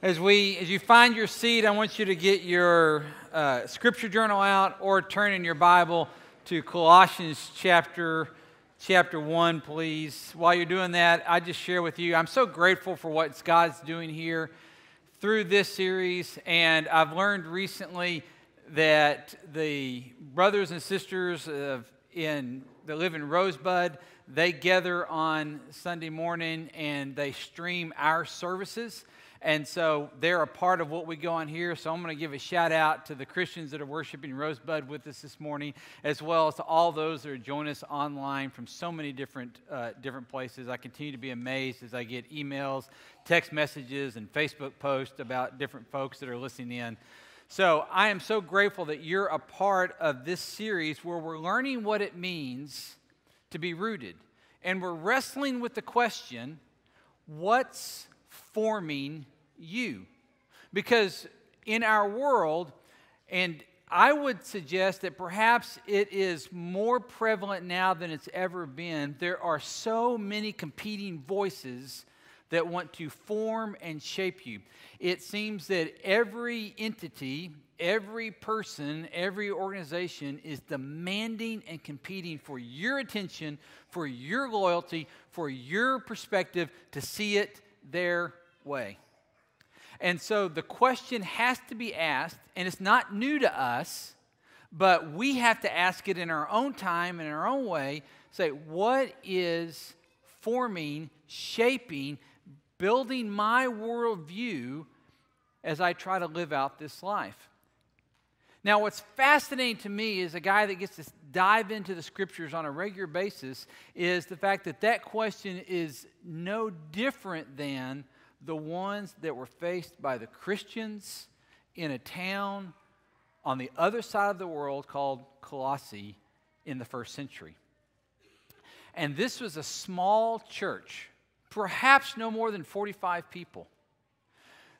As we, as you find your seat, I want you to get your uh, scripture journal out or turn in your Bible to Colossians chapter chapter one, please. While you're doing that, I just share with you. I'm so grateful for what God's doing here through this series, and I've learned recently that the brothers and sisters of, in that live in Rosebud they gather on Sunday morning and they stream our services. And so they're a part of what we go on here. So I'm going to give a shout out to the Christians that are worshiping Rosebud with us this morning, as well as to all those that are joining us online from so many different, uh, different places. I continue to be amazed as I get emails, text messages, and Facebook posts about different folks that are listening in. So I am so grateful that you're a part of this series where we're learning what it means to be rooted. And we're wrestling with the question what's forming you. Because in our world, and I would suggest that perhaps it is more prevalent now than it's ever been. There are so many competing voices that want to form and shape you. It seems that every entity, every person, every organization is demanding and competing for your attention, for your loyalty, for your perspective to see it their way. And so the question has to be asked, and it's not new to us, but we have to ask it in our own time in our own way. Say, what is forming, shaping, building my worldview as I try to live out this life? Now, what's fascinating to me is a guy that gets to dive into the scriptures on a regular basis is the fact that that question is no different than the ones that were faced by the Christians in a town on the other side of the world called Colossae in the first century. And this was a small church, perhaps no more than 45 people,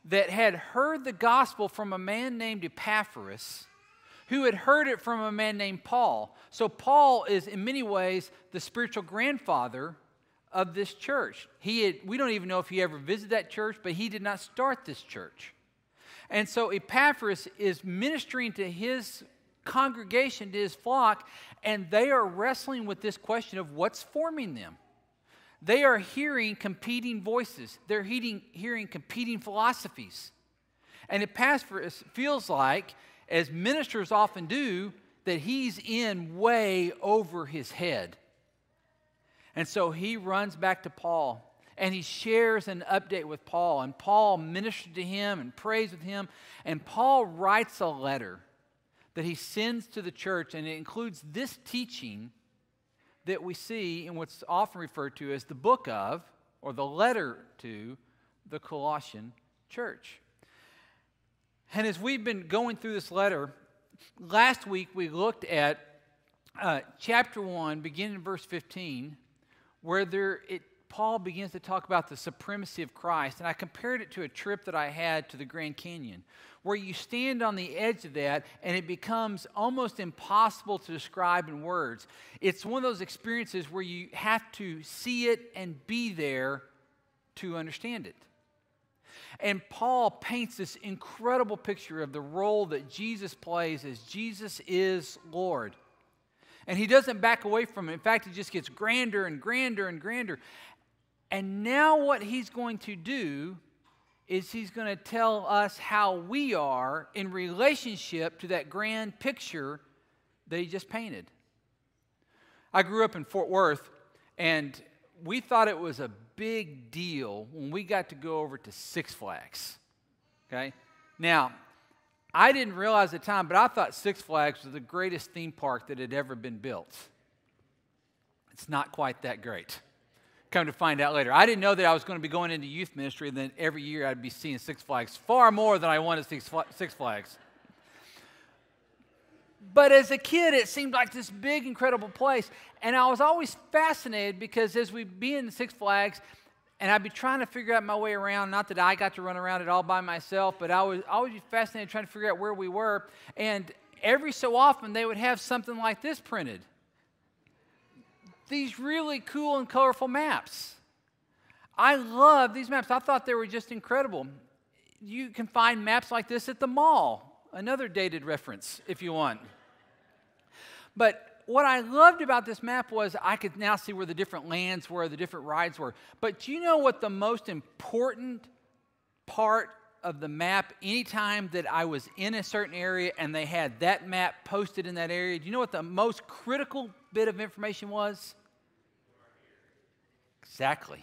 that had heard the gospel from a man named Epaphras, who had heard it from a man named Paul. So, Paul is in many ways the spiritual grandfather of this church. He had, we don't even know if he ever visited that church, but he did not start this church. And so Epaphras is ministering to his congregation, to his flock, and they are wrestling with this question of what's forming them. They are hearing competing voices, they're hearing, hearing competing philosophies. And Epaphras feels like, as ministers often do, that he's in way over his head. And so he runs back to Paul and he shares an update with Paul. And Paul ministers to him and prays with him. And Paul writes a letter that he sends to the church, and it includes this teaching that we see in what's often referred to as the book of, or the letter to, the Colossian church. And as we've been going through this letter, last week we looked at uh, chapter 1, beginning in verse 15 where there, it, Paul begins to talk about the supremacy of Christ. And I compared it to a trip that I had to the Grand Canyon, where you stand on the edge of that and it becomes almost impossible to describe in words. It's one of those experiences where you have to see it and be there to understand it. And Paul paints this incredible picture of the role that Jesus plays as Jesus is Lord. And he doesn't back away from it. In fact, he just gets grander and grander and grander. And now, what he's going to do is he's going to tell us how we are in relationship to that grand picture that he just painted. I grew up in Fort Worth, and we thought it was a big deal when we got to go over to Six Flags. Okay? Now, I didn't realize at the time, but I thought Six Flags was the greatest theme park that had ever been built. It's not quite that great. Come to find out later. I didn't know that I was going to be going into youth ministry, and then every year I'd be seeing Six Flags far more than I wanted Six Flags. But as a kid, it seemed like this big, incredible place. And I was always fascinated because as we'd be in Six Flags, and I'd be trying to figure out my way around. Not that I got to run around it all by myself, but I was always fascinated trying to figure out where we were. And every so often, they would have something like this printed these really cool and colorful maps. I love these maps. I thought they were just incredible. you can find maps like this at the mall. Another dated reference, if you want. But what I loved about this map was I could now see where the different lands were, the different rides were. But do you know what the most important part of the map, anytime that I was in a certain area and they had that map posted in that area, do you know what the most critical bit of information was? Exactly.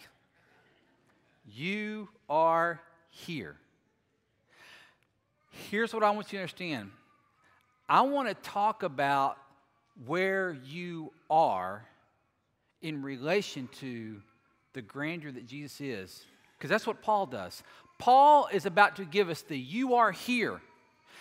You are here. Here's what I want you to understand I want to talk about where you are in relation to the grandeur that Jesus is. Because that's what Paul does. Paul is about to give us the you are here.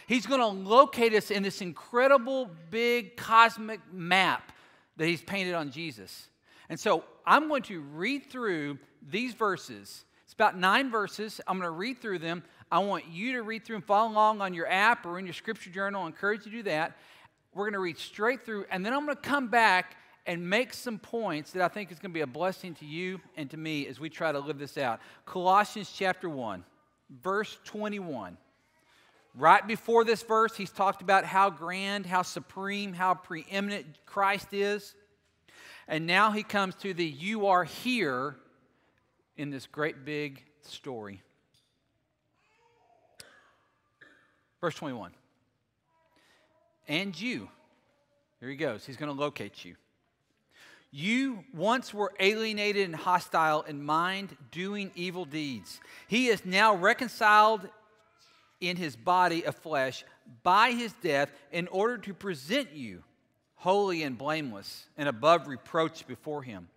He's going to locate us in this incredible big cosmic map that he's painted on Jesus. And so I'm going to read through these verses. It's about nine verses. I'm going to read through them. I want you to read through and follow along on your app or in your scripture journal. I encourage you to do that. We're going to read straight through, and then I'm going to come back and make some points that I think is going to be a blessing to you and to me as we try to live this out. Colossians chapter 1, verse 21. Right before this verse, he's talked about how grand, how supreme, how preeminent Christ is. And now he comes to the you are here in this great big story. Verse 21. And you, here he goes, he's going to locate you. You once were alienated and hostile in mind, doing evil deeds. He is now reconciled in his body of flesh by his death in order to present you holy and blameless and above reproach before him.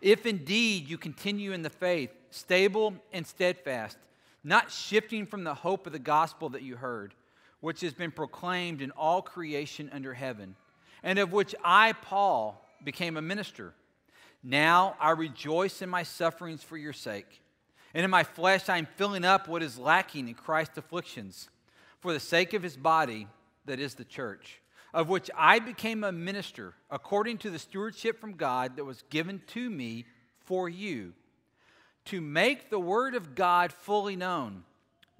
If indeed you continue in the faith, stable and steadfast, not shifting from the hope of the gospel that you heard, which has been proclaimed in all creation under heaven, and of which I, Paul, became a minister. Now I rejoice in my sufferings for your sake. And in my flesh I am filling up what is lacking in Christ's afflictions for the sake of his body, that is the church, of which I became a minister according to the stewardship from God that was given to me for you, to make the word of God fully known,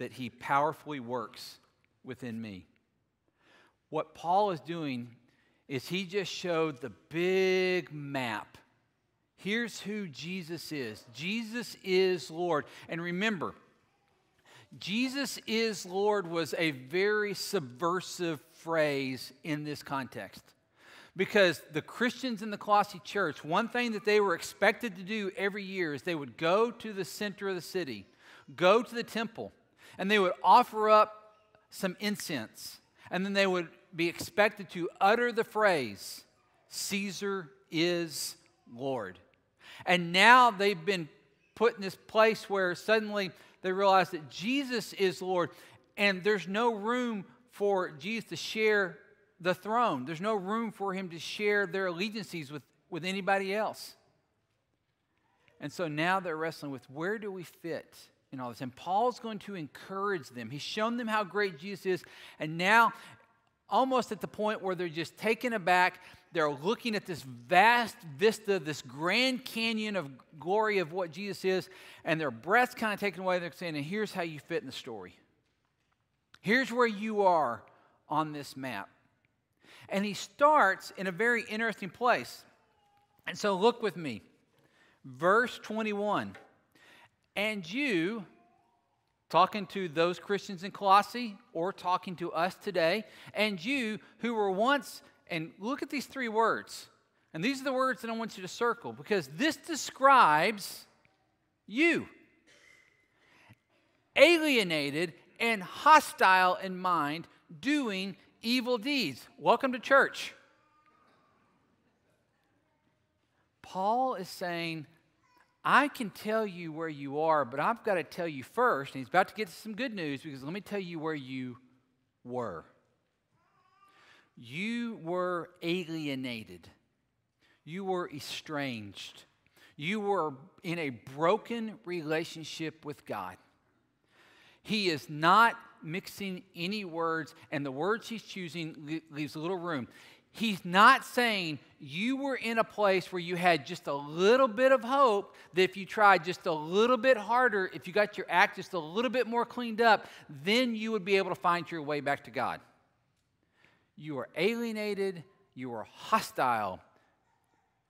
that he powerfully works within me. What Paul is doing is he just showed the big map. Here's who Jesus is Jesus is Lord. And remember, Jesus is Lord was a very subversive phrase in this context. Because the Christians in the Colossae church, one thing that they were expected to do every year is they would go to the center of the city, go to the temple, and they would offer up some incense. And then they would be expected to utter the phrase, Caesar is Lord. And now they've been put in this place where suddenly they realize that Jesus is Lord, and there's no room for Jesus to share the throne. There's no room for him to share their allegiances with, with anybody else. And so now they're wrestling with where do we fit in all this? And Paul's going to encourage them. He's shown them how great Jesus is. And now almost at the point where they're just taken aback. They're looking at this vast vista, this grand canyon of glory of what Jesus is, and their breath's kind of taken away. They're saying, and here's how you fit in the story. Here's where you are on this map. And he starts in a very interesting place. And so look with me. Verse 21. And you, talking to those Christians in Colossae or talking to us today, and you who were once, and look at these three words. And these are the words that I want you to circle because this describes you alienated and hostile in mind, doing evil deeds. Welcome to church. Paul is saying, I can tell you where you are, but I've got to tell you first. And he's about to get some good news because let me tell you where you were. You were alienated. You were estranged. You were in a broken relationship with God. He is not mixing any words, and the words he's choosing leaves little room. He's not saying you were in a place where you had just a little bit of hope that if you tried just a little bit harder, if you got your act just a little bit more cleaned up, then you would be able to find your way back to God. You were alienated, you were hostile.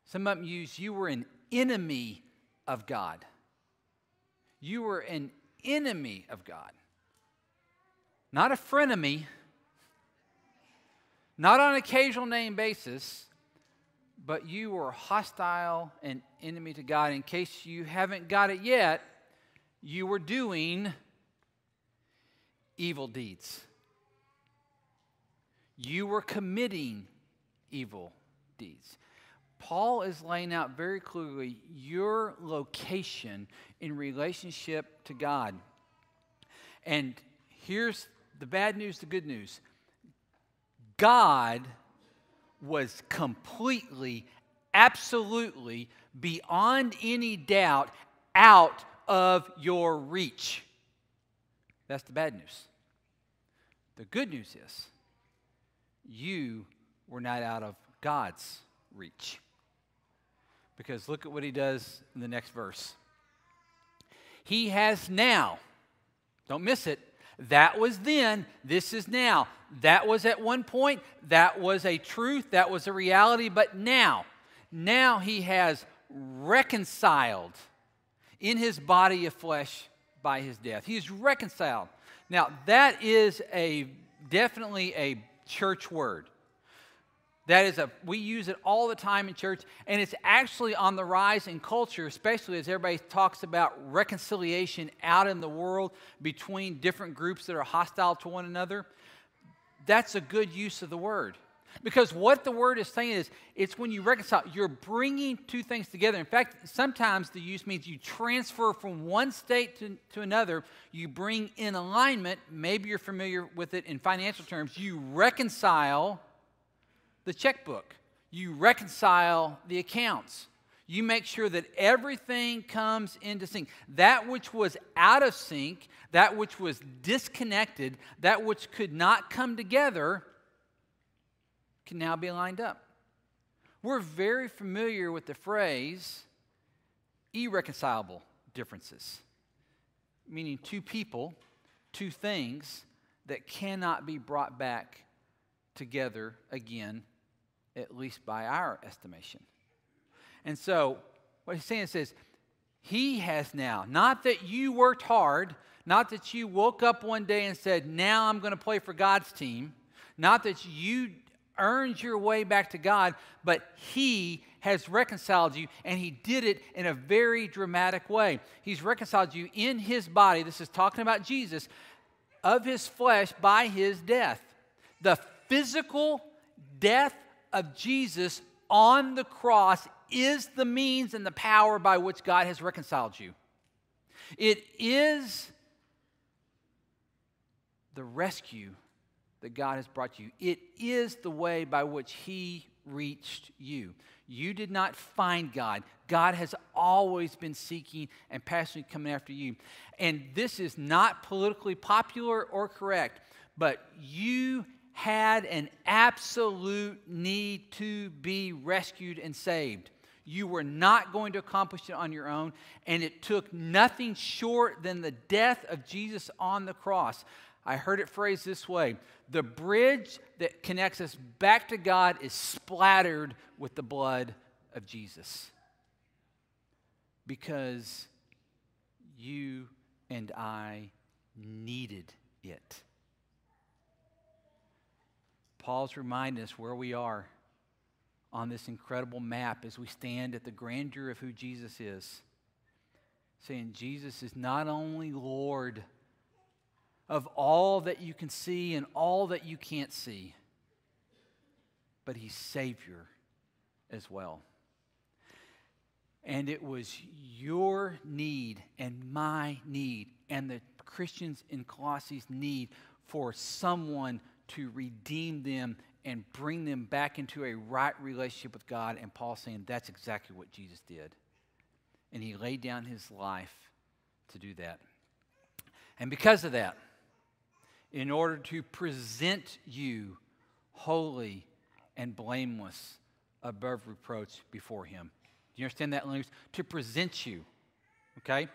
Some of them use you were an enemy of God. You were an enemy of God. Not a frenemy, not on an occasional name basis, but you were hostile and enemy to God. In case you haven't got it yet, you were doing evil deeds. You were committing evil deeds. Paul is laying out very clearly your location in relationship to God. And here's the bad news, the good news. God was completely, absolutely, beyond any doubt, out of your reach. That's the bad news. The good news is you were not out of God's reach. Because look at what he does in the next verse. He has now, don't miss it, that was then, this is now. That was at one point, that was a truth, that was a reality, but now, now he has reconciled in his body of flesh by his death. He's reconciled. Now, that is a definitely a church word. That is a, we use it all the time in church, and it's actually on the rise in culture, especially as everybody talks about reconciliation out in the world between different groups that are hostile to one another. That's a good use of the word. Because what the word is saying is, it's when you reconcile, you're bringing two things together. In fact, sometimes the use means you transfer from one state to, to another, you bring in alignment. Maybe you're familiar with it in financial terms. You reconcile the checkbook, you reconcile the accounts. You make sure that everything comes into sync. That which was out of sync, that which was disconnected, that which could not come together, can now be lined up. We're very familiar with the phrase irreconcilable differences, meaning two people, two things that cannot be brought back together again at least by our estimation. And so, what he's saying is, He has now, not that you worked hard, not that you woke up one day and said, Now I'm going to play for God's team, not that you earned your way back to God, but He has reconciled you, and He did it in a very dramatic way. He's reconciled you in His body. This is talking about Jesus, of His flesh by His death. The physical death of Jesus on the cross is the means and the power by which God has reconciled you. It is the rescue that God has brought you. It is the way by which He reached you. You did not find God. God has always been seeking and passionately coming after you. And this is not politically popular or correct, but you had an absolute need to be rescued and saved. You were not going to accomplish it on your own, and it took nothing short than the death of Jesus on the cross. I heard it phrased this way The bridge that connects us back to God is splattered with the blood of Jesus. Because you and I needed it. Paul's reminding us where we are on this incredible map as we stand at the grandeur of who Jesus is. Saying Jesus is not only Lord of all that you can see and all that you can't see, but He's Savior as well. And it was your need and my need and the Christians in Colossae need for someone to redeem them and bring them back into a right relationship with God. And Paul's saying that's exactly what Jesus did. And he laid down his life to do that. And because of that, in order to present you holy and blameless above reproach before him. Do you understand that language? To present you. Okay?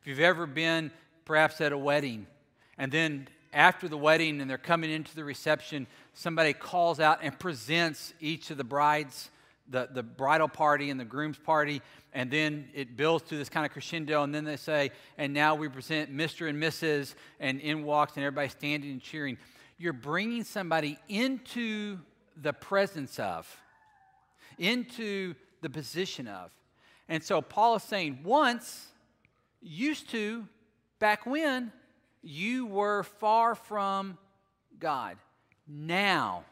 If you've ever been perhaps at a wedding and then after the wedding and they're coming into the reception, somebody calls out and presents each of the brides, the, the bridal party and the groom's party, and then it builds to this kind of crescendo, and then they say, and now we present Mr. and Mrs., and in walks, and everybody standing and cheering. You're bringing somebody into the presence of, into the position of. And so Paul is saying, once, used to, back when, you were far from God. Now,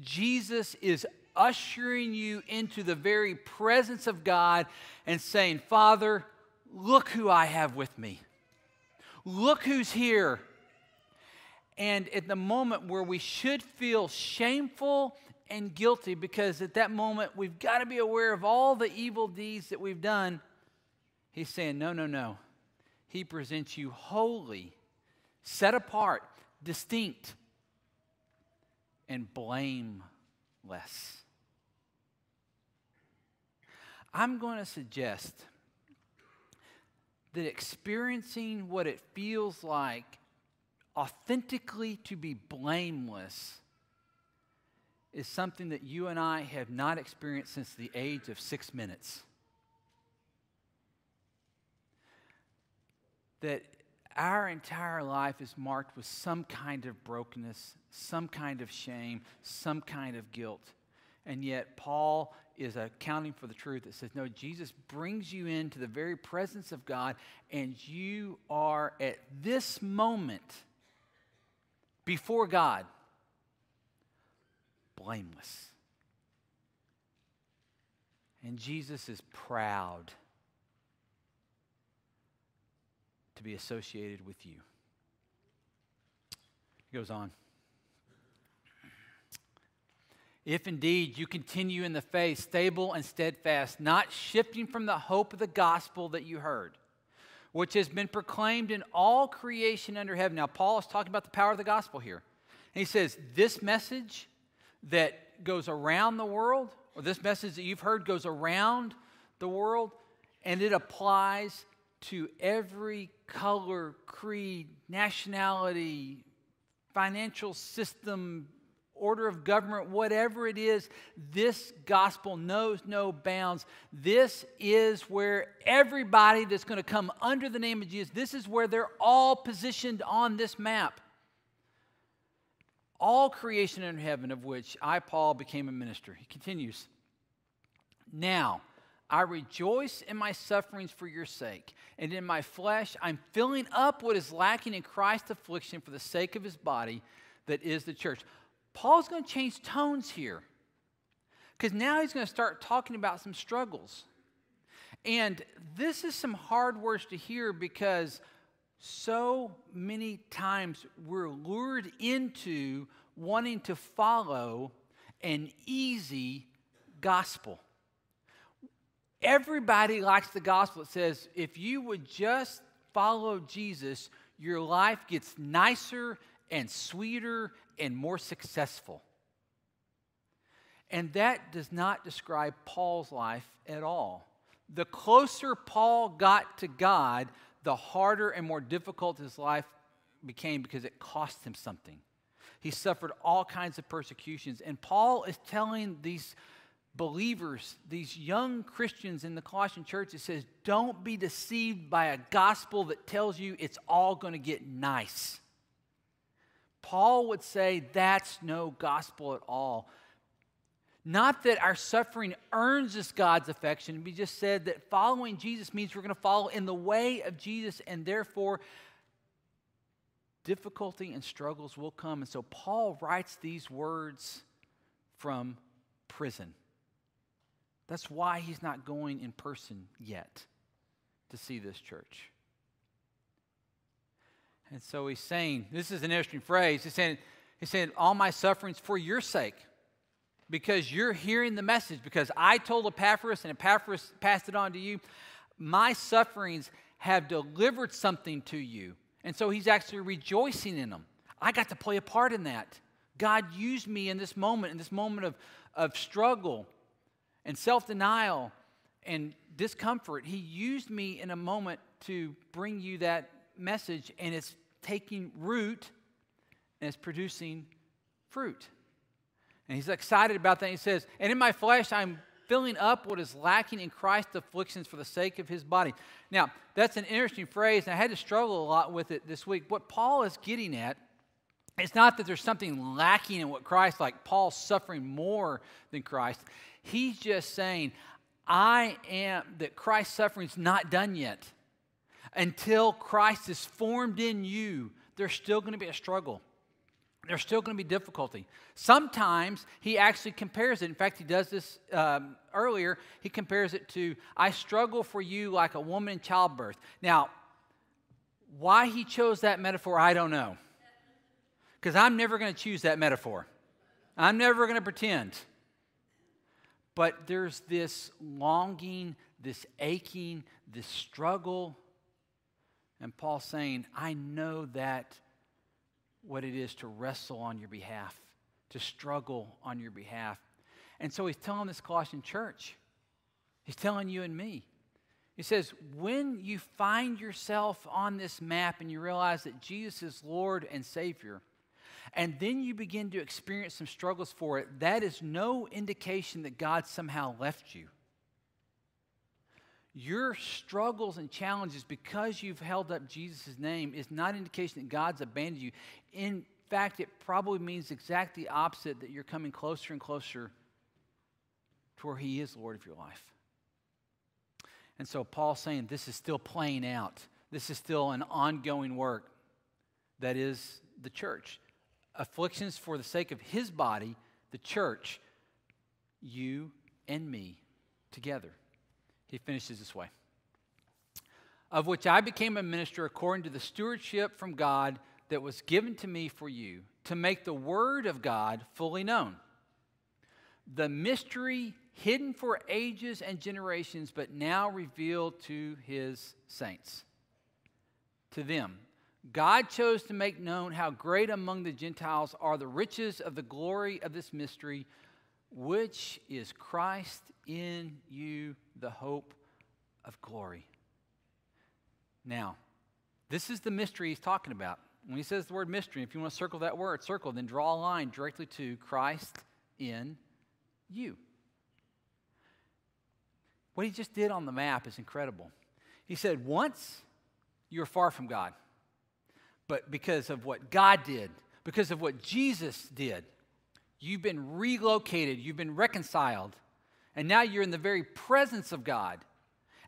Jesus is ushering you into the very presence of God and saying, Father, look who I have with me. Look who's here. And at the moment where we should feel shameful and guilty, because at that moment we've got to be aware of all the evil deeds that we've done, he's saying, No, no, no. He presents you holy set apart, distinct, and blameless. I'm going to suggest that experiencing what it feels like authentically to be blameless is something that you and I have not experienced since the age of six minutes. That our entire life is marked with some kind of brokenness, some kind of shame, some kind of guilt. And yet, Paul is accounting for the truth that says, no, Jesus brings you into the very presence of God, and you are at this moment before God blameless. And Jesus is proud to be associated with you. He goes on. If indeed you continue in the faith, stable and steadfast, not shifting from the hope of the gospel that you heard, which has been proclaimed in all creation under heaven. Now, Paul is talking about the power of the gospel here. And he says, This message that goes around the world, or this message that you've heard goes around the world, and it applies to every color, creed, nationality, financial system, order of government, whatever it is, this gospel knows no bounds. This is where everybody that's going to come under the name of Jesus, this is where they're all positioned on this map. All creation in heaven, of which I, Paul, became a minister. He continues. Now, I rejoice in my sufferings for your sake, and in my flesh I'm filling up what is lacking in Christ's affliction for the sake of his body, that is the church. Paul's going to change tones here because now he's going to start talking about some struggles. And this is some hard words to hear because so many times we're lured into wanting to follow an easy gospel. Everybody likes the gospel. It says, if you would just follow Jesus, your life gets nicer and sweeter and more successful. And that does not describe Paul's life at all. The closer Paul got to God, the harder and more difficult his life became because it cost him something. He suffered all kinds of persecutions. And Paul is telling these believers, these young Christians in the Colossian church, it says, don't be deceived by a gospel that tells you it's all going to get nice. Paul would say that's no gospel at all. Not that our suffering earns us God's affection. We just said that following Jesus means we're going to follow in the way of Jesus, and therefore, difficulty and struggles will come. And so, Paul writes these words from prison. That's why he's not going in person yet to see this church. And so he's saying, this is an interesting phrase. He's saying, he's saying, all my sufferings for your sake, because you're hearing the message, because I told Epaphras and Epaphras passed it on to you. My sufferings have delivered something to you. And so he's actually rejoicing in them. I got to play a part in that. God used me in this moment, in this moment of, of struggle and self denial and discomfort. He used me in a moment to bring you that message, and it's taking root and it's producing fruit. And he's excited about that. He says, And in my flesh, I'm filling up what is lacking in Christ's afflictions for the sake of his body. Now, that's an interesting phrase, and I had to struggle a lot with it this week. What Paul is getting at it's not that there's something lacking in what Christ, like Paul suffering more than Christ. He's just saying, I am, that Christ's suffering is not done yet. Until Christ is formed in you, there's still going to be a struggle. There's still going to be difficulty. Sometimes he actually compares it. In fact, he does this um, earlier. He compares it to, I struggle for you like a woman in childbirth. Now, why he chose that metaphor, I don't know because I'm never going to choose that metaphor. I'm never going to pretend. But there's this longing, this aching, this struggle. And Paul's saying, I know that what it is to wrestle on your behalf, to struggle on your behalf. And so he's telling this Colossian church, he's telling you and me. He says, when you find yourself on this map and you realize that Jesus is Lord and Savior, and then you begin to experience some struggles for it, that is no indication that God somehow left you. Your struggles and challenges, because you've held up Jesus' name, is not indication that God's abandoned you. In fact, it probably means exactly the opposite that you're coming closer and closer to where He is Lord of your life. And so Paul's saying this is still playing out. This is still an ongoing work that is the church afflictions for the sake of his body, the church, you and me together. He finishes this way Of which I became a minister according to the stewardship from God that was given to me for you, to make the word of God fully known. The mystery hidden for ages and generations, but now revealed to his saints. To them, God chose to make known how great among the Gentiles are the riches of the glory of this mystery, which is Christ in you, the hope of glory. Now, this is the mystery he's talking about. When he says the word mystery, if you want to circle that word, circle, then draw a line directly to Christ in you. What he just did on the map is incredible. He said, Once you were far from God but because of what God did, because of what Jesus did. You've been relocated, you've been reconciled, and now you're in the very presence of God.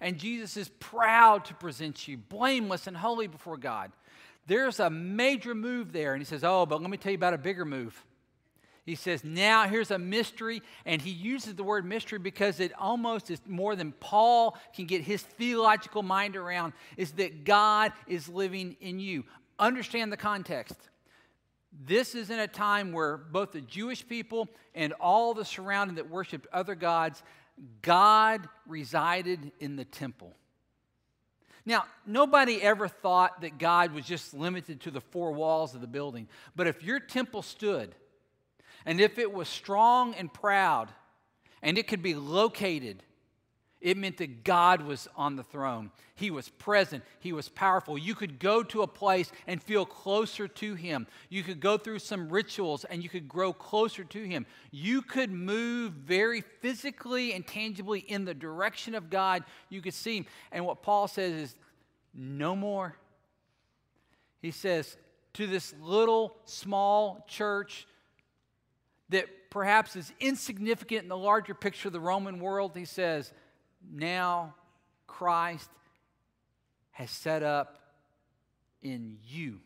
And Jesus is proud to present you blameless and holy before God. There's a major move there, and he says, Oh, but let me tell you about a bigger move. He says, Now here's a mystery, and he uses the word mystery because it almost is more than Paul can get his theological mind around, is that God is living in you. Understand the context. This is in a time where both the Jewish people and all the surrounding that worshiped other gods, God resided in the temple. Now, nobody ever thought that God was just limited to the four walls of the building. But if your temple stood, and if it was strong and proud, and it could be located it meant that God was on the throne. He was present. He was powerful. You could go to a place and feel closer to Him. You could go through some rituals and you could grow closer to Him. You could move very physically and tangibly in the direction of God. You could see Him. And what Paul says is, no more. He says, to this little, small church that perhaps is insignificant in the larger picture of the Roman world, he says, now Christ has set up in you.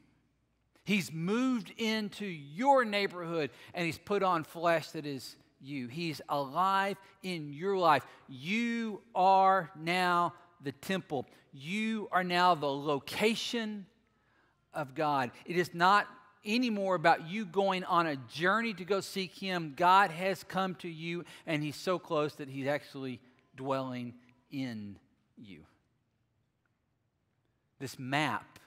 He's moved into your neighborhood and he's put on flesh that is you. He's alive in your life. You are now the temple. You are now the location of God. It is not anymore about you going on a journey to go seek Him. God has come to you, and He's so close that He's actually dwelling in you. This map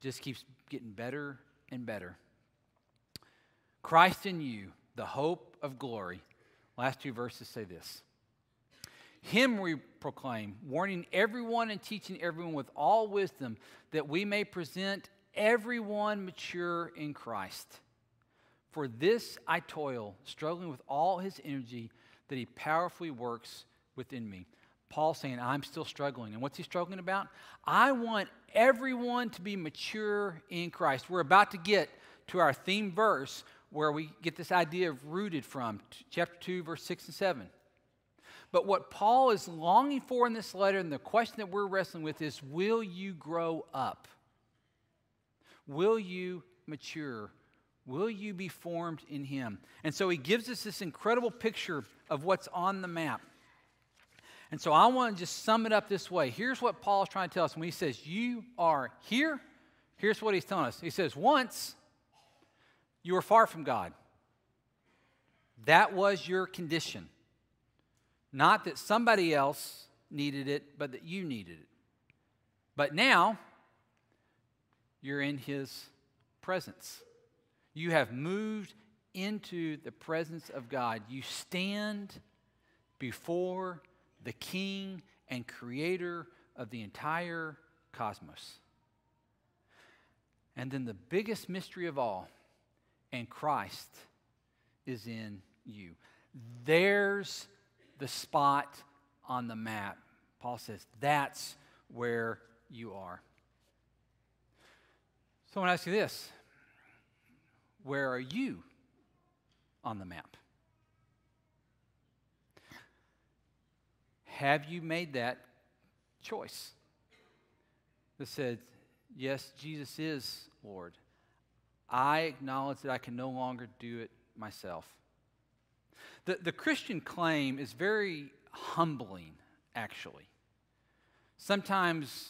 just keeps getting better and better. Christ in you, the hope of glory. Last two verses say this Him we proclaim, warning everyone and teaching everyone with all wisdom, that we may present everyone mature in Christ. For this I toil, struggling with all his energy that he powerfully works within me. Paul saying, I'm still struggling. And what's he struggling about? I want everyone to be mature in Christ. We're about to get to our theme verse where we get this idea of rooted from, chapter 2, verse 6 and 7. But what Paul is longing for in this letter, and the question that we're wrestling with is will you grow up? Will you mature? Will you be formed in Him? And so he gives us this incredible picture of what's on the map. And so I want to just sum it up this way. Here's what Paul is trying to tell us when he says, You are here. Here's what he's telling us. He says, Once you were far from God. That was your condition. Not that somebody else needed it, but that you needed it. But now, you're in His presence. You have moved into the presence of God. You stand before the King and Creator of the entire cosmos. And then the biggest mystery of all, and Christ is in you. There's the spot on the map. Paul says that's where you are. So I want to ask you this Where are you on the map? Have you made that choice that said, Yes, Jesus is Lord? I acknowledge that I can no longer do it myself. The, the Christian claim is very humbling, actually. Sometimes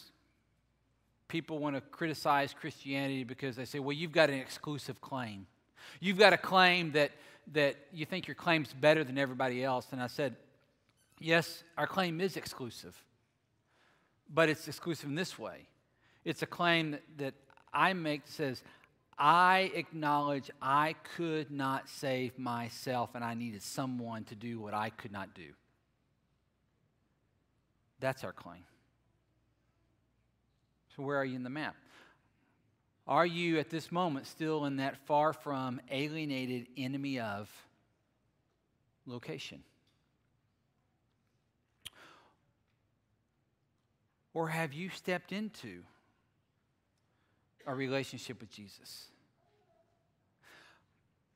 people want to criticize Christianity because they say, well, you've got an exclusive claim. You've got a claim that, that you think your claim's better than everybody else. And I said, yes, our claim is exclusive, but it's exclusive in this way. It's a claim that, that I make that says, I acknowledge I could not save myself and I needed someone to do what I could not do. That's our claim. So, where are you in the map? Are you at this moment still in that far from alienated enemy of location? Or have you stepped into a relationship with Jesus?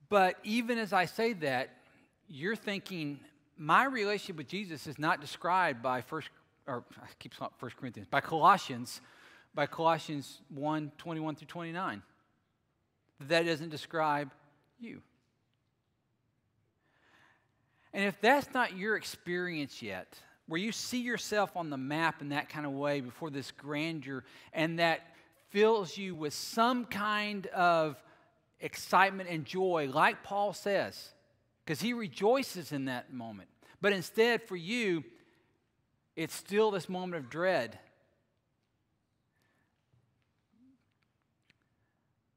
But even as I say that, you're thinking, my relationship with Jesus is not described by first or I keep First Corinthians, by Colossians by Colossians 1 21 through 29. That doesn't describe you. And if that's not your experience yet, where you see yourself on the map in that kind of way before this grandeur, and that fills you with some kind of excitement and joy, like Paul says, because he rejoices in that moment. But instead, for you, it's still this moment of dread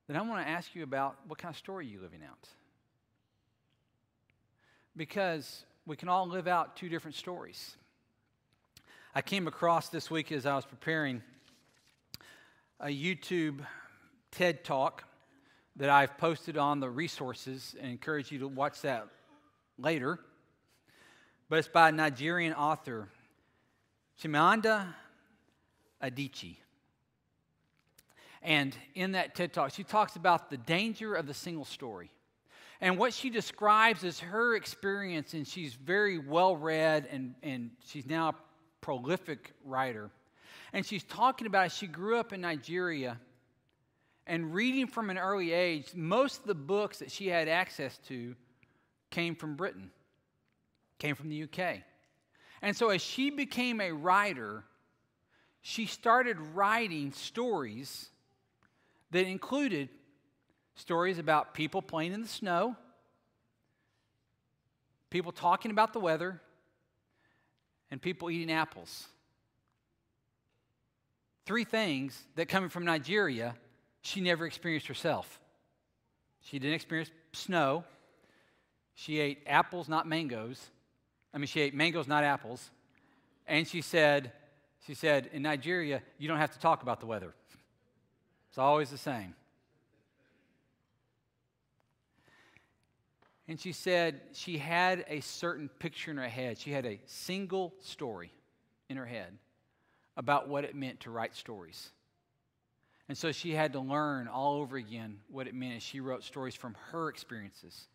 then I want to ask you about what kind of story you're living out. Because we can all live out two different stories. I came across this week as I was preparing a YouTube TED talk that I've posted on the resources and encourage you to watch that later. But it's by a Nigerian author, Chimamanda Adichie. And in that TED Talk, she talks about the danger of the single story. And what she describes is her experience, and she's very well read, and, and she's now prolific writer. And she's talking about she grew up in Nigeria and reading from an early age, most of the books that she had access to came from Britain, came from the UK. And so as she became a writer, she started writing stories that included stories about people playing in the snow, people talking about the weather, and people eating apples. Three things that coming from Nigeria, she never experienced herself. She didn't experience snow. She ate apples, not mangoes. I mean, she ate mangoes, not apples. And she said, she said, in Nigeria, you don't have to talk about the weather. It's always the same. And she said she had a certain picture in her head. She had a single story in her head about what it meant to write stories. And so she had to learn all over again what it meant she wrote stories from her experiences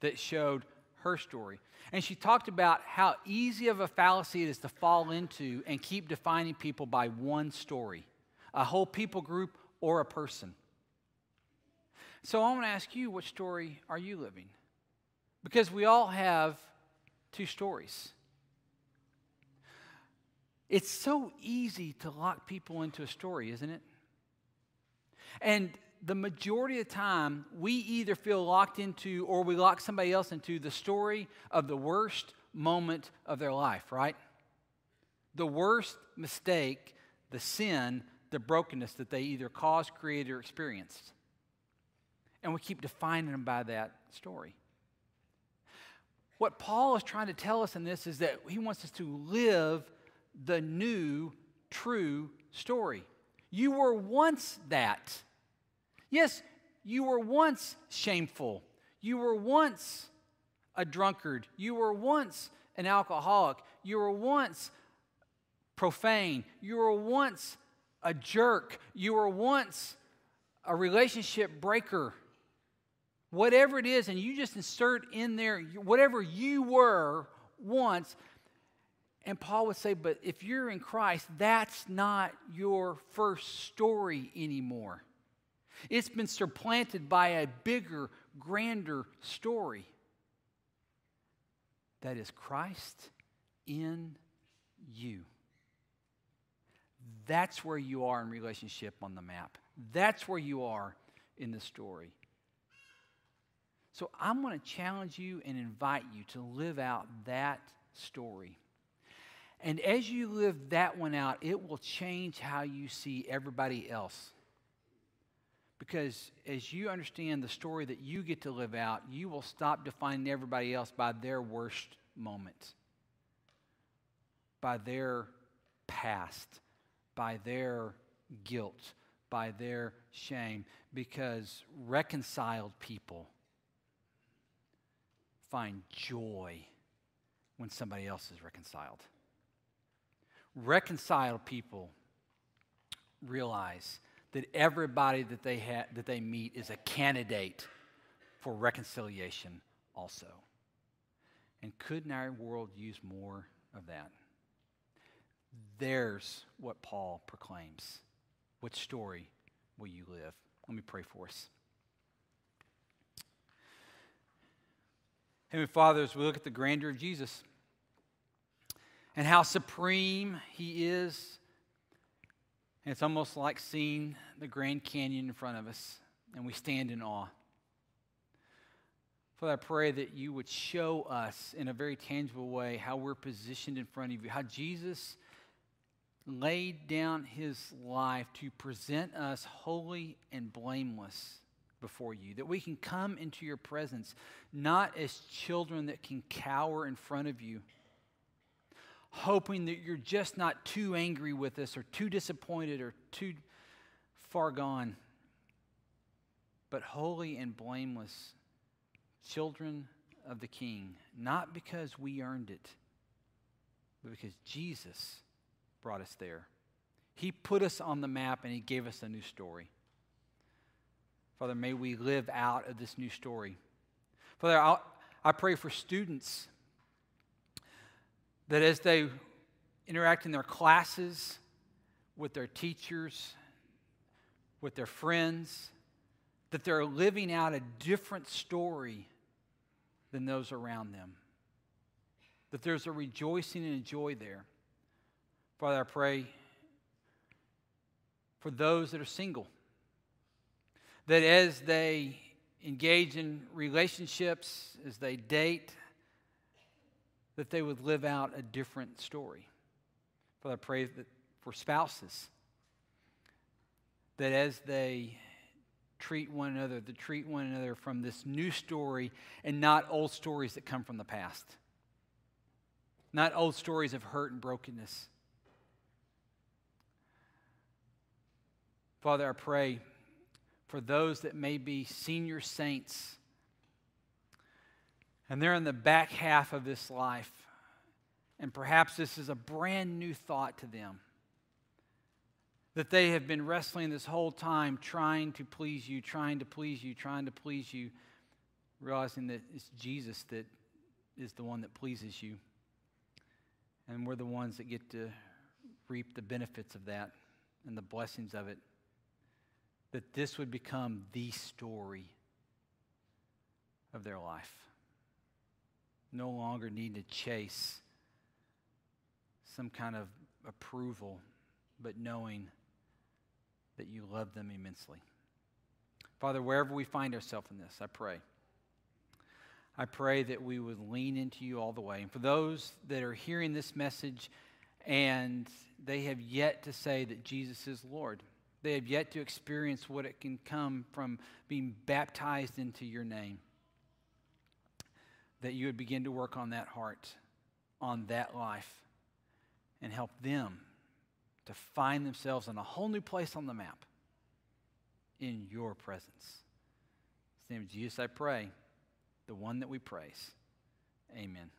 that showed her story. And she talked about how easy of a fallacy it is to fall into and keep defining people by one story, a whole people group or a person. So I want to ask you, what story are you living? Because we all have two stories. It's so easy to lock people into a story, isn't it? And the majority of the time, we either feel locked into or we lock somebody else into the story of the worst moment of their life, right? The worst mistake, the sin, the brokenness that they either caused, created, or experienced. And we keep defining them by that story. What Paul is trying to tell us in this is that he wants us to live the new, true story. You were once that. Yes, you were once shameful. You were once a drunkard. You were once an alcoholic. You were once profane. You were once a jerk. You were once a relationship breaker. Whatever it is, and you just insert in there whatever you were once. And Paul would say, but if you're in Christ, that's not your first story anymore. It's been supplanted by a bigger, grander story. That is Christ in you. That's where you are in relationship on the map. That's where you are in the story. So I'm going to challenge you and invite you to live out that story. And as you live that one out, it will change how you see everybody else. Because as you understand the story that you get to live out, you will stop defining everybody else by their worst moment, by their past, by their guilt, by their shame. Because reconciled people find joy when somebody else is reconciled. Reconciled people realize that everybody that they, ha- that they meet is a candidate for reconciliation also. And couldn't our world use more of that? There's what Paul proclaims. What story will you live? Let me pray for us. Heavenly Father, as we look at the grandeur of Jesus and how supreme he is and it's almost like seeing the Grand Canyon in front of us, and we stand in awe. Father, I pray that you would show us in a very tangible way how we're positioned in front of you, how Jesus laid down his life to present us holy and blameless before you, that we can come into your presence not as children that can cower in front of you hoping that you're just not too angry with us or too disappointed or too far gone, but holy and blameless children of the King, not because we earned it, but because Jesus brought us there. He put us on the map and He gave us a new story. Father, may we live out of this new story. Father, I'll, I pray for students that as they interact in their classes, with their teachers, with their friends, that they're living out a different story than those around them. That there's a rejoicing and a joy there. Father, I pray for those that are single, that as they engage in relationships, as they date, that they would live out a different story. Father, I pray that for spouses, that as they treat one another, to treat one another from this new story and not old stories that come from the past. Not old stories of hurt and brokenness. Father, I pray for those that may be senior saints and they're in the back half of this life, and perhaps this is a brand new thought to them that they have been wrestling this whole time trying to please you, trying to please you, trying to please you, realizing that it's Jesus that is the one that pleases you. And we're the ones that get to reap the benefits of that and the blessings of it. That this would become the story of their life. No longer need to chase some kind of approval, but knowing that you love them immensely. Father, wherever we find ourselves in this, I pray. I pray that we would lean into you all the way. And for those that are hearing this message and they have yet to say that Jesus is Lord, they have yet to experience what it can come from being baptized into your name, that you would begin to work on that heart, on that life, and help them to find themselves in a whole new place on the map in your presence. In the name of Jesus, I pray, the one that we praise. Amen.